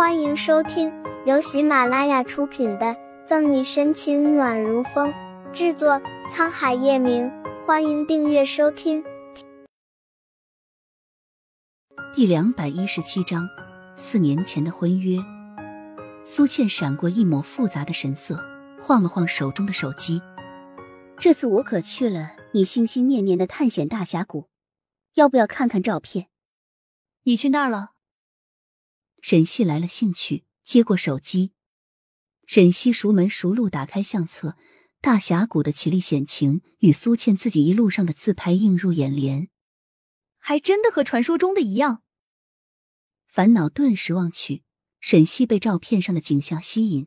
欢迎收听由喜马拉雅出品的《赠你深情暖如风》，制作沧海夜明。欢迎订阅收听。第两百一十七章，四年前的婚约。苏倩闪过一抹复杂的神色，晃了晃手中的手机。这次我可去了你心心念念的探险大峡谷，要不要看看照片？你去那儿了？沈西来了兴趣，接过手机。沈西熟门熟路打开相册，大峡谷的绮丽险情与苏倩自己一路上的自拍映入眼帘，还真的和传说中的一样。烦恼顿时忘去，沈西被照片上的景象吸引。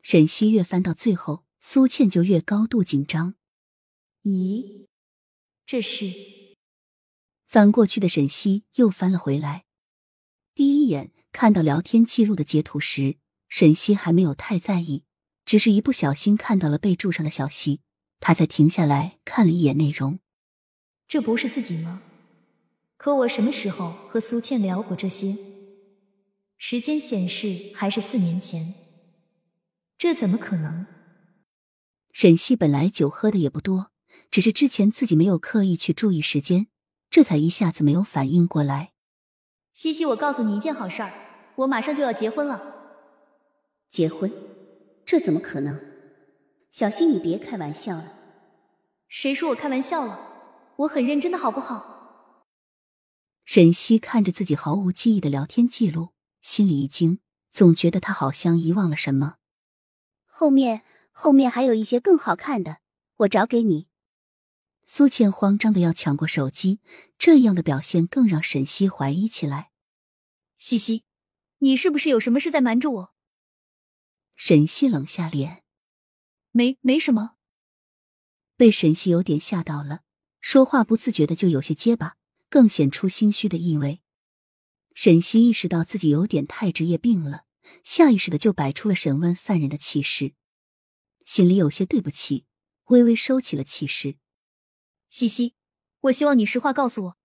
沈西越翻到最后，苏倩就越高度紧张。咦，这是？翻过去的沈西又翻了回来。第一眼看到聊天记录的截图时，沈西还没有太在意，只是一不小心看到了备注上的小溪，他才停下来看了一眼内容。这不是自己吗？可我什么时候和苏倩聊过这些？时间显示还是四年前，这怎么可能？沈西本来酒喝的也不多，只是之前自己没有刻意去注意时间，这才一下子没有反应过来。西西，我告诉你一件好事儿，我马上就要结婚了。结婚？这怎么可能？小溪，你别开玩笑了。谁说我开玩笑了？我很认真的，好不好？沈西看着自己毫无记忆的聊天记录，心里一惊，总觉得他好像遗忘了什么。后面，后面还有一些更好看的，我找给你。苏倩慌张的要抢过手机，这样的表现更让沈西怀疑起来。西西，你是不是有什么事在瞒着我？沈西冷下脸，没，没什么。被沈西有点吓到了，说话不自觉的就有些结巴，更显出心虚的意味。沈西意识到自己有点太职业病了，下意识的就摆出了审问犯人的气势，心里有些对不起，微微收起了气势。西西，我希望你实话告诉我，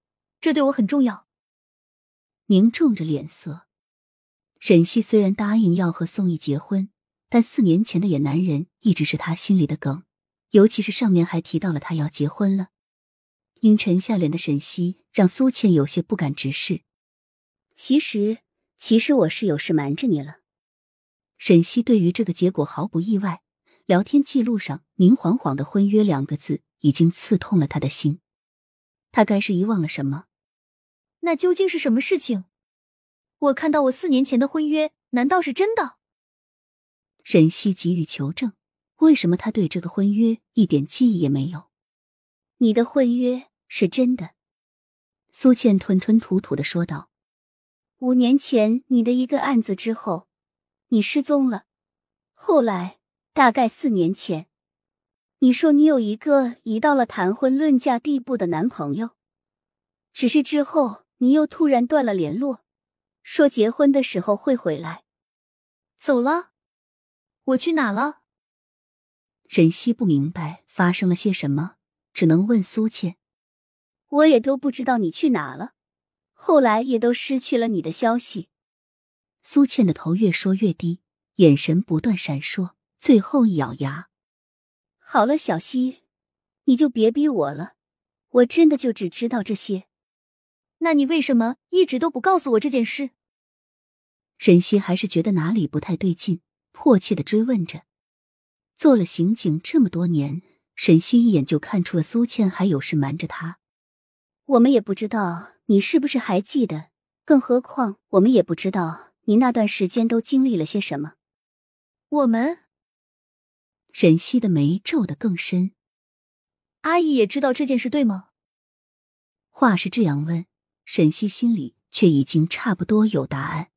这对我很重要。凝重着脸色，沈西虽然答应要和宋毅结婚，但四年前的野男人一直是他心里的梗，尤其是上面还提到了他要结婚了。阴沉下脸的沈西让苏倩有些不敢直视。其实，其实我是有事瞒着你了。沈西对于这个结果毫不意外，聊天记录上明晃晃的“婚约”两个字。已经刺痛了他的心，他该是遗忘了什么？那究竟是什么事情？我看到我四年前的婚约，难道是真的？沈西急于求证，为什么他对这个婚约一点记忆也没有？你的婚约是真的，苏倩吞吞吐吐的说道。五年前你的一个案子之后，你失踪了，后来大概四年前。你说你有一个已到了谈婚论嫁地步的男朋友，只是之后你又突然断了联络，说结婚的时候会回来，走了，我去哪了？沈西不明白发生了些什么，只能问苏倩：“我也都不知道你去哪了，后来也都失去了你的消息。”苏倩的头越说越低，眼神不断闪烁，最后一咬牙。好了，小溪，你就别逼我了。我真的就只知道这些。那你为什么一直都不告诉我这件事？沈西还是觉得哪里不太对劲，迫切的追问着。做了刑警这么多年，沈西一眼就看出了苏倩还有事瞒着他。我们也不知道你是不是还记得，更何况我们也不知道你那段时间都经历了些什么。我们。沈西的眉皱得更深。阿姨也知道这件事，对吗？话是这样问，沈西心里却已经差不多有答案。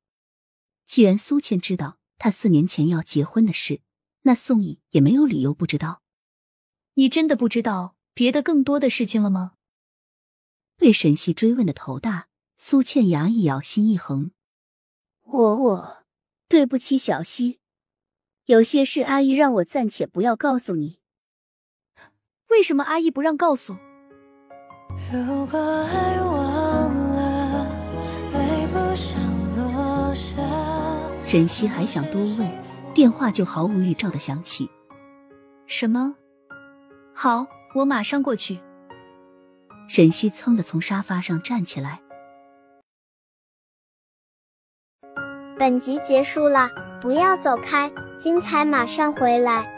既然苏倩知道他四年前要结婚的事，那宋毅也没有理由不知道。你真的不知道别的更多的事情了吗？被沈西追问的头大，苏倩牙一咬，心一横。我我，对不起，小溪。有些事，阿姨让我暂且不要告诉你。为什么阿姨不让告诉？如果爱忘沈西还想多问，电话就毫无预兆的响起。什么？好，我马上过去。沈西噌的从沙发上站起来。本集结束了，不要走开，精彩马上回来。